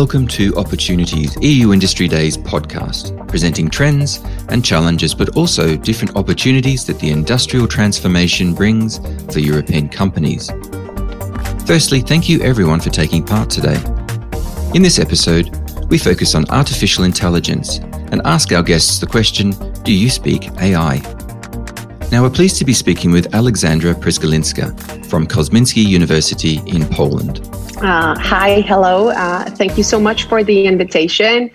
Welcome to Opportunities EU Industry Days podcast, presenting trends and challenges, but also different opportunities that the industrial transformation brings for European companies. Firstly, thank you everyone for taking part today. In this episode, we focus on artificial intelligence and ask our guests the question Do you speak AI? Now, we're pleased to be speaking with Alexandra Przegalinska from Kozminski University in Poland. Uh, hi, hello. Uh, thank you so much for the invitation.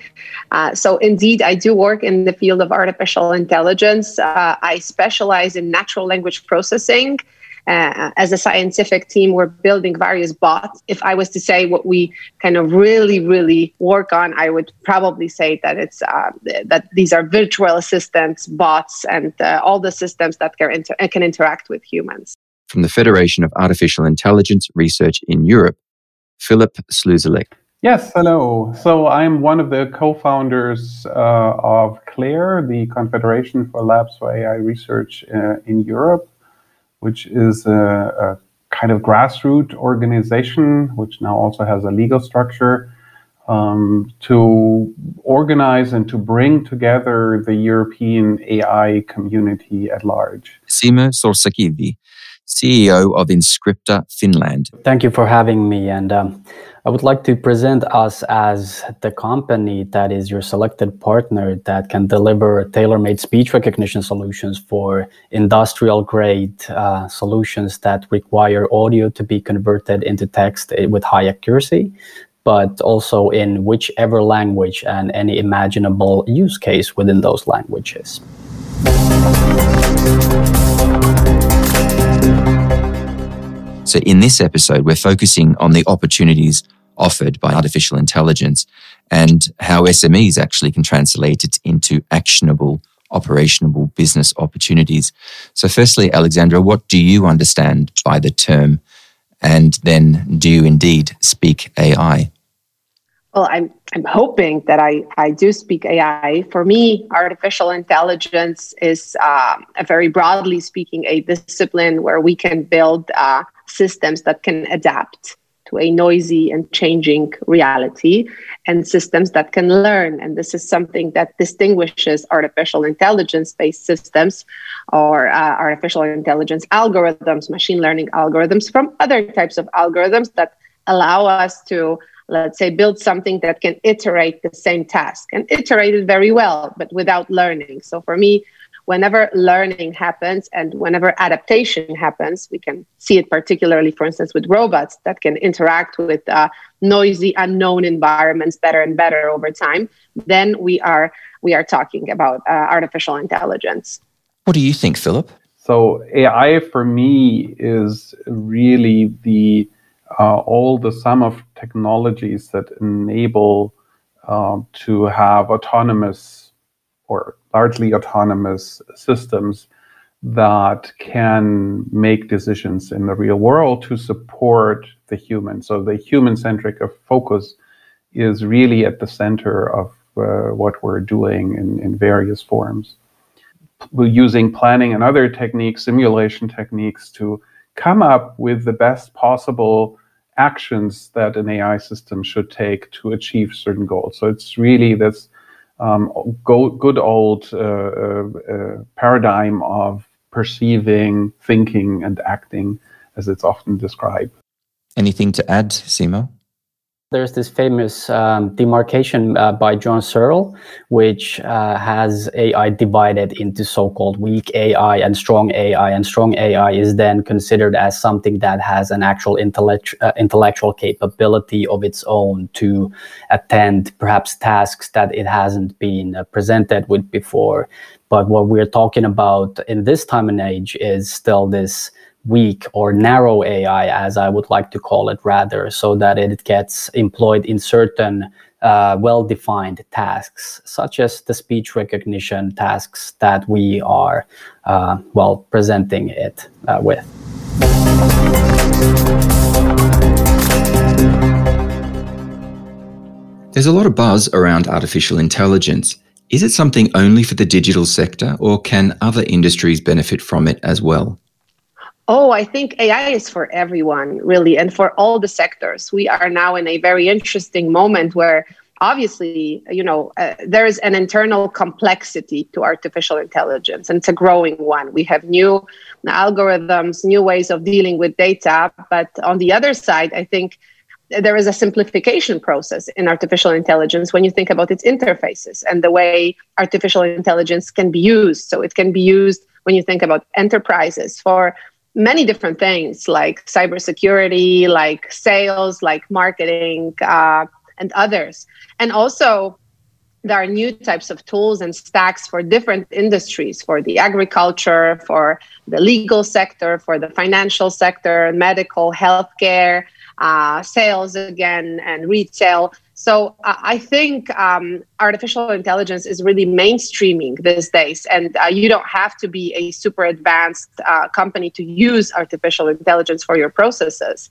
Uh, so, indeed, I do work in the field of artificial intelligence. Uh, I specialize in natural language processing. Uh, as a scientific team, we're building various bots. If I was to say what we kind of really, really work on, I would probably say that it's uh, that these are virtual assistants, bots, and all the systems that can, inter- can interact with humans. From the Federation of Artificial Intelligence Research in Europe, Philip Slusallek. Yes, hello. So I'm one of the co-founders uh, of CLAIRE, the Confederation for Labs for AI Research uh, in Europe, which is a, a, kind of grassroots organization, which now also has a legal structure, um, to organize and to bring together the European AI community at large. Simo Sorsakivi CEO of Inscripta Finland. Thank you for having me. And um, I would like to present us as the company that is your selected partner that can deliver tailor made speech recognition solutions for industrial grade uh, solutions that require audio to be converted into text with high accuracy. But also in whichever language and any imaginable use case within those languages. So, in this episode, we're focusing on the opportunities offered by artificial intelligence and how SMEs actually can translate it into actionable, operational business opportunities. So, firstly, Alexandra, what do you understand by the term? And then, do you indeed speak AI? Well, I'm I'm hoping that I I do speak AI. For me, artificial intelligence is uh, a very broadly speaking a discipline where we can build uh, systems that can adapt to a noisy and changing reality and systems that can learn. And this is something that distinguishes artificial intelligence based systems or uh, artificial intelligence algorithms, machine learning algorithms from other types of algorithms that allow us to let's say build something that can iterate the same task and iterate it very well but without learning so for me whenever learning happens and whenever adaptation happens, we can see it particularly, for instance, with robots that can interact with uh, noisy, unknown environments better and better over time. Then we are we are talking about uh, artificial intelligence. What do you think, Philip? So AI for me is really the uh, all the sum of technologies that enable uh, to have autonomous or largely autonomous systems that can make decisions in the real world to support the human. So the human centric focus is really at the center of uh, what we're doing in, in various forms. We're using planning and other techniques, simulation techniques, to come up with the best possible actions that an AI system should take to achieve certain goals. So it's really this um, go, good old uh, uh, uh, paradigm of perceiving, thinking, and acting, as it's often described. Anything to add, Simo? There's this famous um, demarcation uh, by John Searle, which uh, has AI divided into so-called weak AI and strong AI. And strong AI is then considered as something that has an actual intellect- uh, intellectual capability of its own to attend perhaps tasks that it hasn't been uh, presented with before. But what we're talking about in this time and age is still this weak or narrow AI, as I would like to call it rather, so that it gets employed in certain uh, well defined tasks, such as the speech recognition tasks that we are, uh, well, presenting it uh, with. There's a lot of buzz around artificial intelligence. Is it something only for the digital sector, or can other industries benefit from it as well? Oh, I think AI is for everyone, really, and for all the sectors. We are now in a very interesting moment where obviously, you know, uh, there is an internal complexity to artificial intelligence, and it's a growing one. We have new algorithms, new ways of dealing with data. But on the other side, I think there is a simplification process in artificial intelligence when you think about its interfaces and the way artificial intelligence can be used. So it can be used when you think about enterprises for many different things like cybersecurity, like sales, like marketing, uh, and others. And also, there are new types of tools and stacks for different industries for the agriculture, for the legal sector, for the financial sector, medical, healthcare, uh, sales again, and retail. So I think um, artificial intelligence is really mainstreaming these days, and uh, you don't have to be a super advanced uh, company to use artificial intelligence for your processes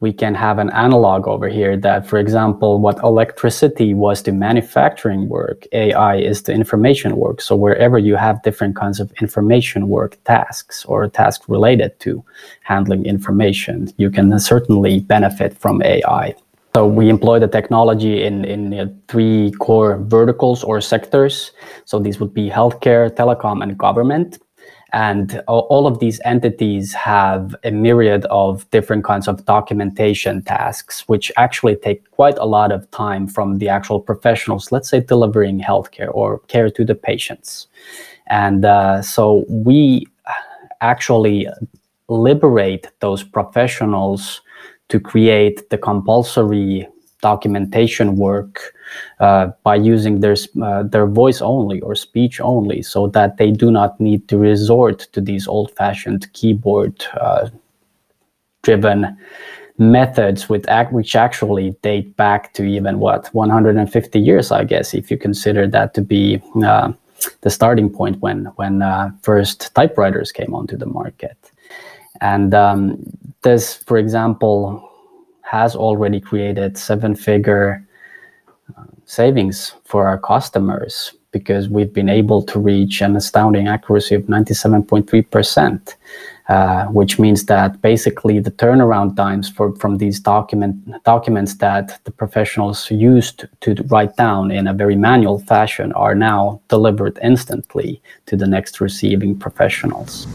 we can have an analog over here that, for example, what electricity was to manufacturing work, AI is to information work. So wherever you have different kinds of information work tasks or tasks related to handling information, you can certainly benefit from AI. So we employ the technology in, in uh, three core verticals or sectors. So these would be healthcare, telecom, and government. And all of these entities have a myriad of different kinds of documentation tasks, which actually take quite a lot of time from the actual professionals, let's say delivering healthcare or care to the patients. And uh, so we actually liberate those professionals to create the compulsory documentation work uh, by using their uh, their voice only or speech only, so that they do not need to resort to these old-fashioned keyboard uh, driven methods with act, which actually date back to even what 150 years, I guess, if you consider that to be uh, the starting point when when uh, first typewriters came onto the market. And um, this, for example, has already created seven-figure savings for our customers because we've been able to reach an astounding accuracy of 97.3%, uh, which means that basically the turnaround times for, from these document, documents that the professionals used to write down in a very manual fashion are now delivered instantly to the next receiving professionals.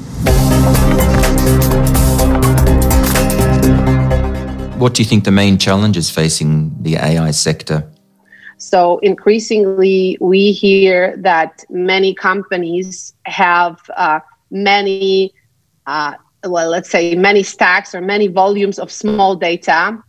What do you think the main challenges facing the AI sector so increasingly, we hear that many companies have uh, many, uh, well, let's say many stacks or many volumes of small data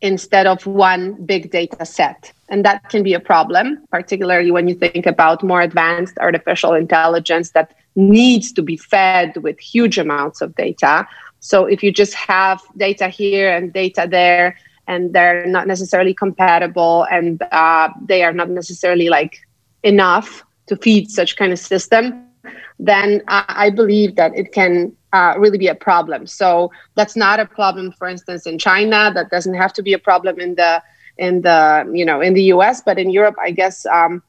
instead of one big data set. And that can be a problem, particularly when you think about more advanced artificial intelligence that needs to be fed with huge amounts of data. So if you just have data here and data there, and they're not necessarily compatible and uh, they are not necessarily like enough to feed such kind of system then i, I believe that it can uh, really be a problem. So that's not a problem for instance in china. That doesn't have to be a problem in the in the you know in the us but in europe i guess um,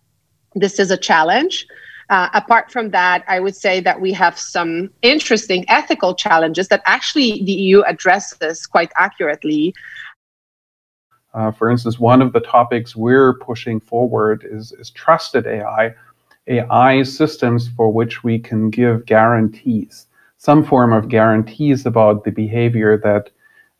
this is a challenge. Uh, apart from that, I would say that we have some interesting ethical challenges that actually the EU addresses quite accurately. Uh, for instance, one of the topics we're pushing forward is, is trusted AI, AI systems for which we can give guarantees, some form of guarantees about the behavior that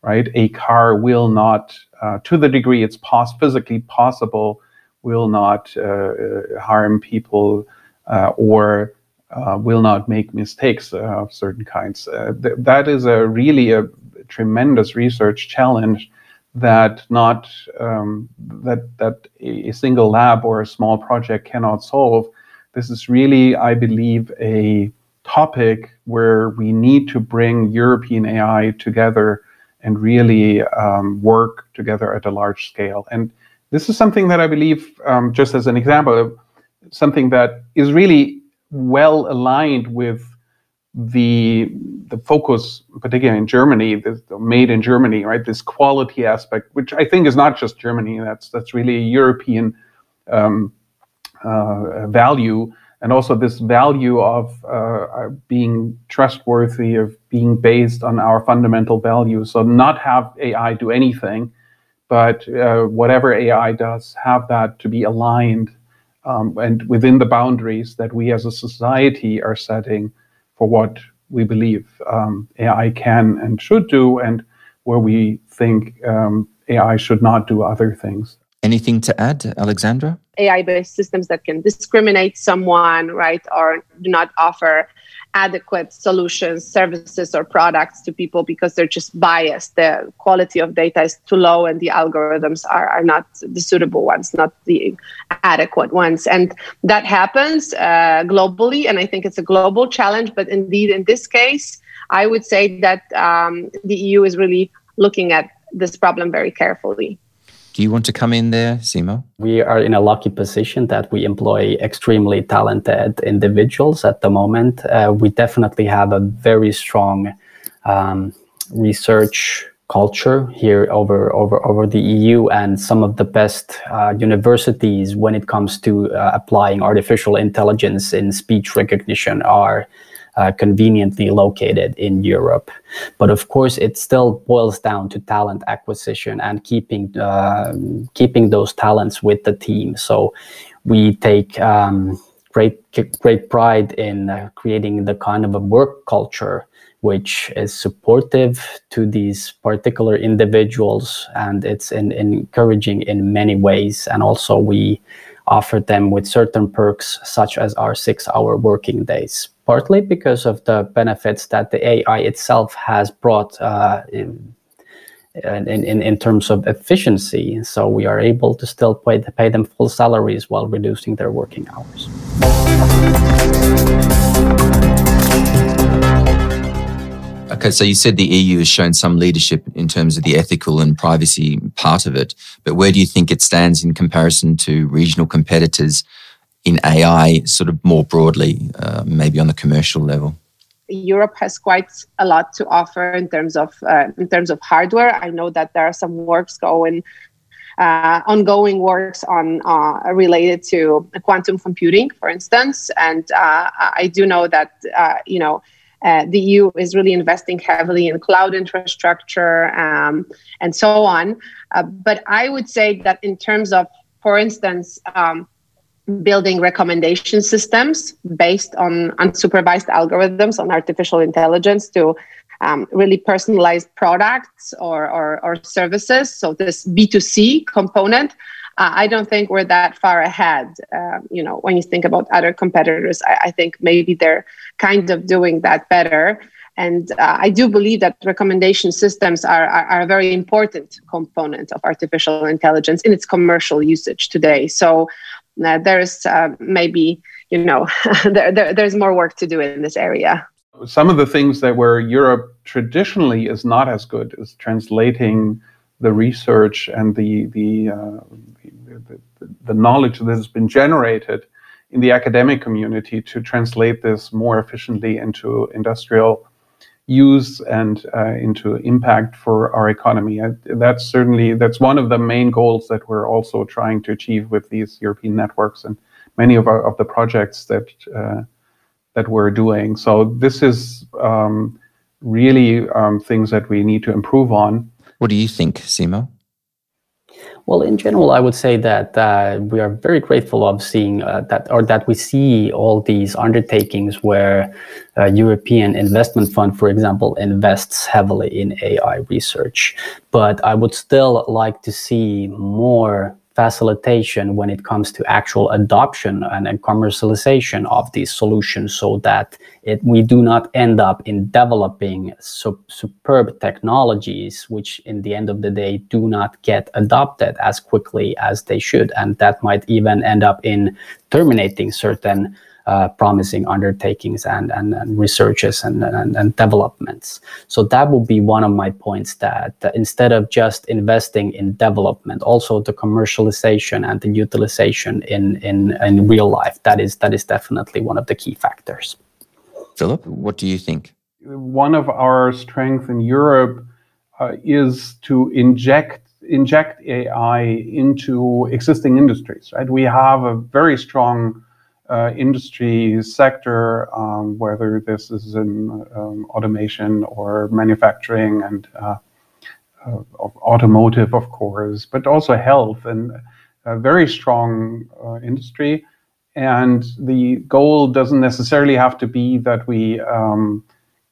right a car will not, uh, to the degree it's pos- physically possible, will not uh, uh harm people uh, or uh, will not make mistakes of certain kinds. Th- that is a really a tremendous research challenge that not um, that that a single lab or a small project cannot solve. This is really, I believe, a topic where we need to bring European AI together and really um, work together at a large scale. And this is something that I believe, um, just as an example, something that is really well aligned with the the focus, particularly in Germany, the, the, made in Germany, right? This quality aspect, which I think is not just Germany. That's that's really a European um, uh, value and also this value of uh, uh, being trustworthy, of being based on our fundamental values. So not have AI do anything, but uh, whatever AI does, have that to be aligned um, and within the boundaries that we as a society are setting for what we believe um, AI can and should do, and where we think um, AI should not do other things. Anything to add, Alexandra? AI based systems that can discriminate someone, right, or do not offer adequate solutions, services, or products to people because they're just biased. The quality of data is too low and the algorithms are, are not the suitable ones, not the adequate ones. And that happens uh, globally. And I think it's a global challenge. But indeed, in this case, I would say that um, the EU is really looking at this problem very carefully. Do you want to come in there, Simo? We are in a lucky position that we employ extremely talented individuals at the moment. Uh, we definitely have a very strong um, research culture here over, over, over the EU and some of the best uh, universities when it comes to uh, applying artificial intelligence in speech recognition are uh, conveniently located in Europe. But of course, it still boils down to talent acquisition and keeping uh, keeping those talents with the team. So we take um, great great pride in uh, creating the kind of a work culture which is supportive to these particular individuals and it's in, encouraging in many ways and also we offer them with certain perks such as our six hour working days partly because of the benefits that the AI itself has brought uh, in, in, in, in terms of efficiency. So we are able to still pay, pay them full salaries while reducing their working hours. Okay, so you said the EU has shown some leadership in terms of the ethical and privacy part of it, but where do you think it stands in comparison to regional competitors in AI, sort of more broadly, uh, maybe on the commercial level? Europe has quite a lot to offer in terms of uh, in terms of hardware. I know that there are some works going, uh, ongoing works on uh, related to quantum computing, for instance, and uh, I do know that uh, you know. the EU is really investing heavily in cloud infrastructure um, and so on. but I would say that in terms of, for instance, um, building recommendation systems based on unsupervised algorithms on artificial intelligence to um, really personalize products or, or, or, services. So this B2C component, uh, I don't think we're that far ahead. Uh, you know, when you think about other competitors, I, I, think maybe they're kind of doing that better. And uh, I do believe that recommendation systems are, are, are, a very important component of artificial intelligence in its commercial usage today. So there's uh, maybe you know there, there, there's more work to do in this area. Some of the things that where europe traditionally is not as good is translating the research and the the, uh, the, the, the knowledge that has been generated in the academic community to translate this more efficiently into industrial use and uh, into impact for our economy. that's certainly that's one of the main goals that we're also trying to achieve with these European networks and many of our of the projects that uh, that we're doing. So this is um, really um, things that we need to improve on. What do you think, Simo? Well, in general, I would say that uh, we are very grateful of seeing uh, that, or that we see all these undertakings where uh, European Investment Fund, for example, invests heavily in AI research. But I would still like to see more facilitation when it comes to actual adoption and, and commercialization of these solutions so that it, we do not end up in developing su- superb technologies which in the end of the day do not get adopted as quickly as they should. And that might even end up in terminating certain uh, promising undertakings and, and, and researches and, and, and, developments. So that would be one of my points that, that, instead of just investing in development, also the commercialization and the utilization in, in, in real life, that is, that is definitely one of the key factors. Philip, what do you think? One of our strengths in Europe uh, is to inject inject AI into existing industries. Right, we have a very strong uh, industry sector, um, whether this is in um, automation or manufacturing and uh, uh, automotive, of course, but also health and a very strong uh, industry. And the goal doesn't necessarily have to be that we um,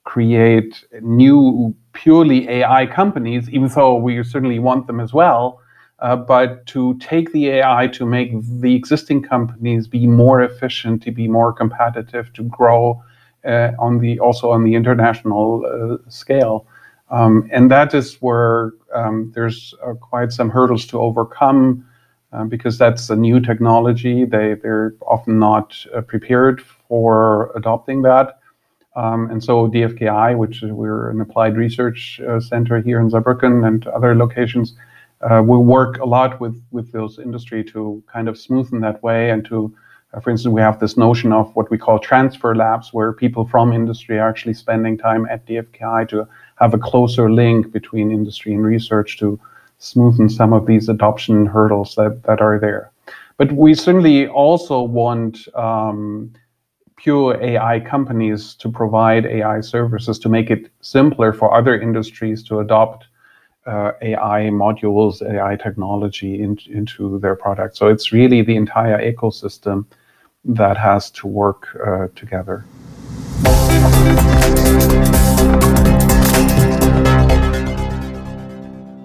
create new purely AI companies, even though we certainly want them as well uh, but to take the AI to make the existing companies be more efficient, to be more competitive, to grow uh, on the also on the international uh, scale. Um, and that is where um, there's uh, quite some hurdles to overcome uh, because that's a new technology. They, they're often not uh, prepared for adopting that. Um, and so DFKI, which we're an applied research center here in Saarbrücken and other locations, uh, we work a lot with with those industry to kind of smoothen that way and to uh, for instance we have this notion of what we call transfer labs where people from industry are actually spending time at dfki to have a closer link between industry and research to smoothen some of these adoption hurdles that that are there. But we certainly also want um, pure AI companies to provide AI services to make it simpler for other industries to adopt uh, AI modules, AI technology in, into their product. So it's really the entire ecosystem that has to work uh, together.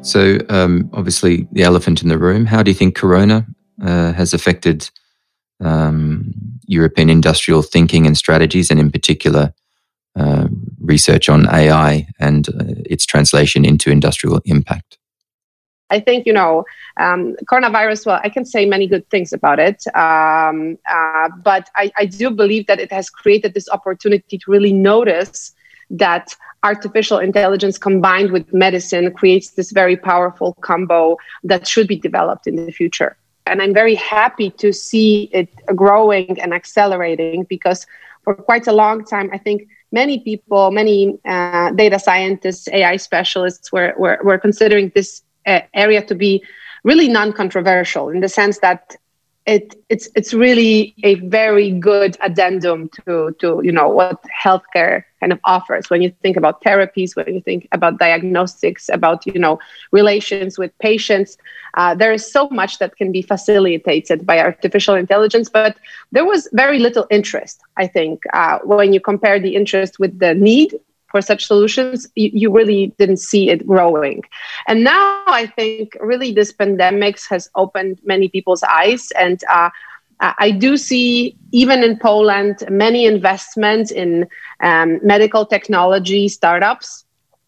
So, um, obviously, the elephant in the room. How do you think Corona uh, has affected um, European industrial thinking and strategies, and in particular, uh, research on AI and uh, its translation into industrial impact? I think, you know, um, coronavirus, well, I can say many good things about it. Um, uh, but I, I do believe that it has created this opportunity to really notice that artificial intelligence combined with medicine creates this very powerful combo that should be developed in the future. And I'm very happy to see it growing and accelerating because for quite a long time, I think many people, many uh, data scientists, AI specialists were, were, were considering this uh, area to be really non-controversial in the sense that it, it's it's really a very good addendum to to you know what healthcare kind of offers. When you think about therapies when you think about diagnostics about you know relations with patients uh, there is so much that can be facilitated by artificial intelligence but there was very little interest i think uh, when you compare the interest with the need for such solutions, you, you, really didn't see it growing. And now I think really this pandemic has opened many people's eyes. And uh, I do see, even in Poland, many investments in um, medical technology startups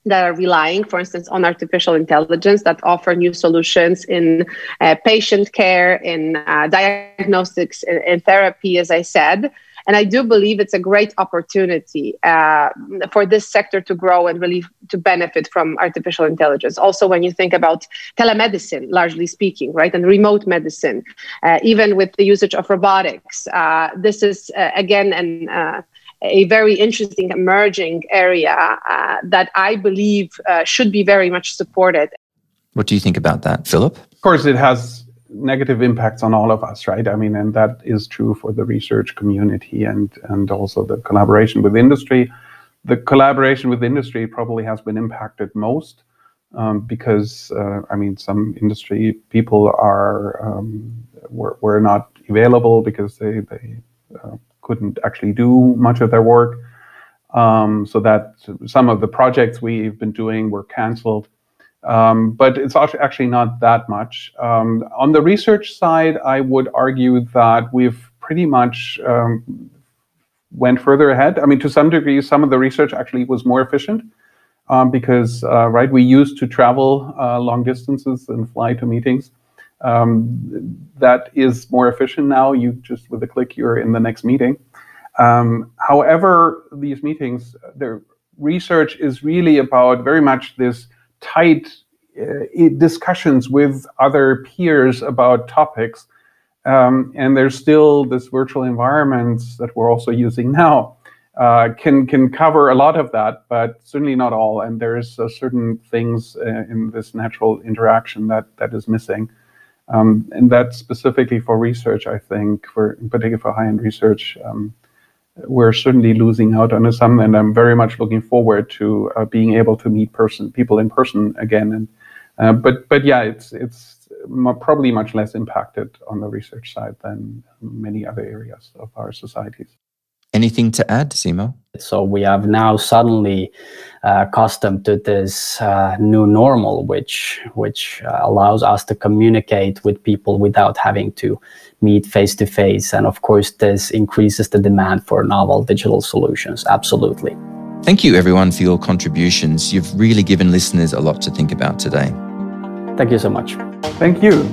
that are relying, for instance, on artificial intelligence that offer new solutions in uh, patient care, in uh, diagnostics, in, in therapy, as I said. And I do believe it's a great opportunity uh, for this sector to grow and really to benefit from artificial intelligence. Also, when you think about telemedicine, largely speaking, right, and remote medicine, uh, even with the usage of robotics, uh, this is uh, again an uh, a very interesting emerging area uh, that I believe should be very much supported. What do you think about that, Philip? Of course, it has negative impacts on all of us, right? I mean, and that is true for the research community and and also the collaboration with industry. The collaboration with industry probably has been impacted most um, because uh, I mean, some industry people are um, were, were not available because they they uh, couldn't actually do much of their work. Um, so that some of the projects we've been doing were canceled. Um, but it's actually not that much. Um, on the research side, I would argue that we've pretty much um, went further ahead. I mean, to some degree, some of the research actually was more efficient um, because, uh, right, we used to travel uh, long distances and fly to meetings. Um, that is more efficient now. You just with a click, you're in the next meeting. Um, however, these meetings, their research is really about very much this tight uh, discussions with other peers about topics. Um, and there's still this virtual environments that we're also using now uh, can can cover a lot of that, but certainly not all. And there's uh, certain things uh, in this natural interaction that that is missing. Um, and that's specifically for research, I think, for in particular for high-end research, um, we're certainly losing out on some. And I'm very much looking forward to uh, being able to meet person people in person again. And uh, but but yeah, it's it's probably much less impacted on the research side than many other areas of our societies. Anything to add, Simo? So we have now suddenly uh, accustomed to this uh, new normal, which which uh, allows us to communicate with people without having to meet face to face, and of course, this increases the demand for novel digital solutions. Absolutely. Thank you, everyone, for your contributions. You've really given listeners a lot to think about today. Thank you so much. Thank you.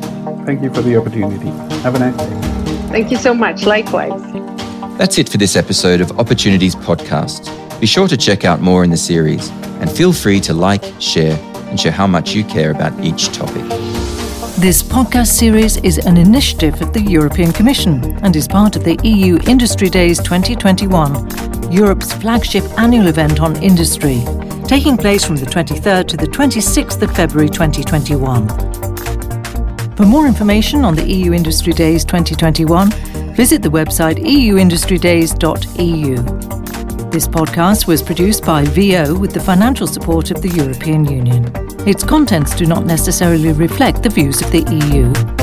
Thank you for the opportunity. Have a nice day. Thank you so much. Likewise. That's it for this episode of Opportunities Podcast. Be sure to check out more in the series and feel free to like, share, and share how much you care about each topic. This podcast series is an initiative of the European Commission and is part of the EU Industry Days 2021, Europe's flagship annual event on industry, taking place from the 23rd to the 26th of February 2021. For more information on the EU Industry Days 2021, visit the website euindustrydays.eu. This podcast was produced by VO with the financial support of the European Union. Its contents do not necessarily reflect the views of the EU.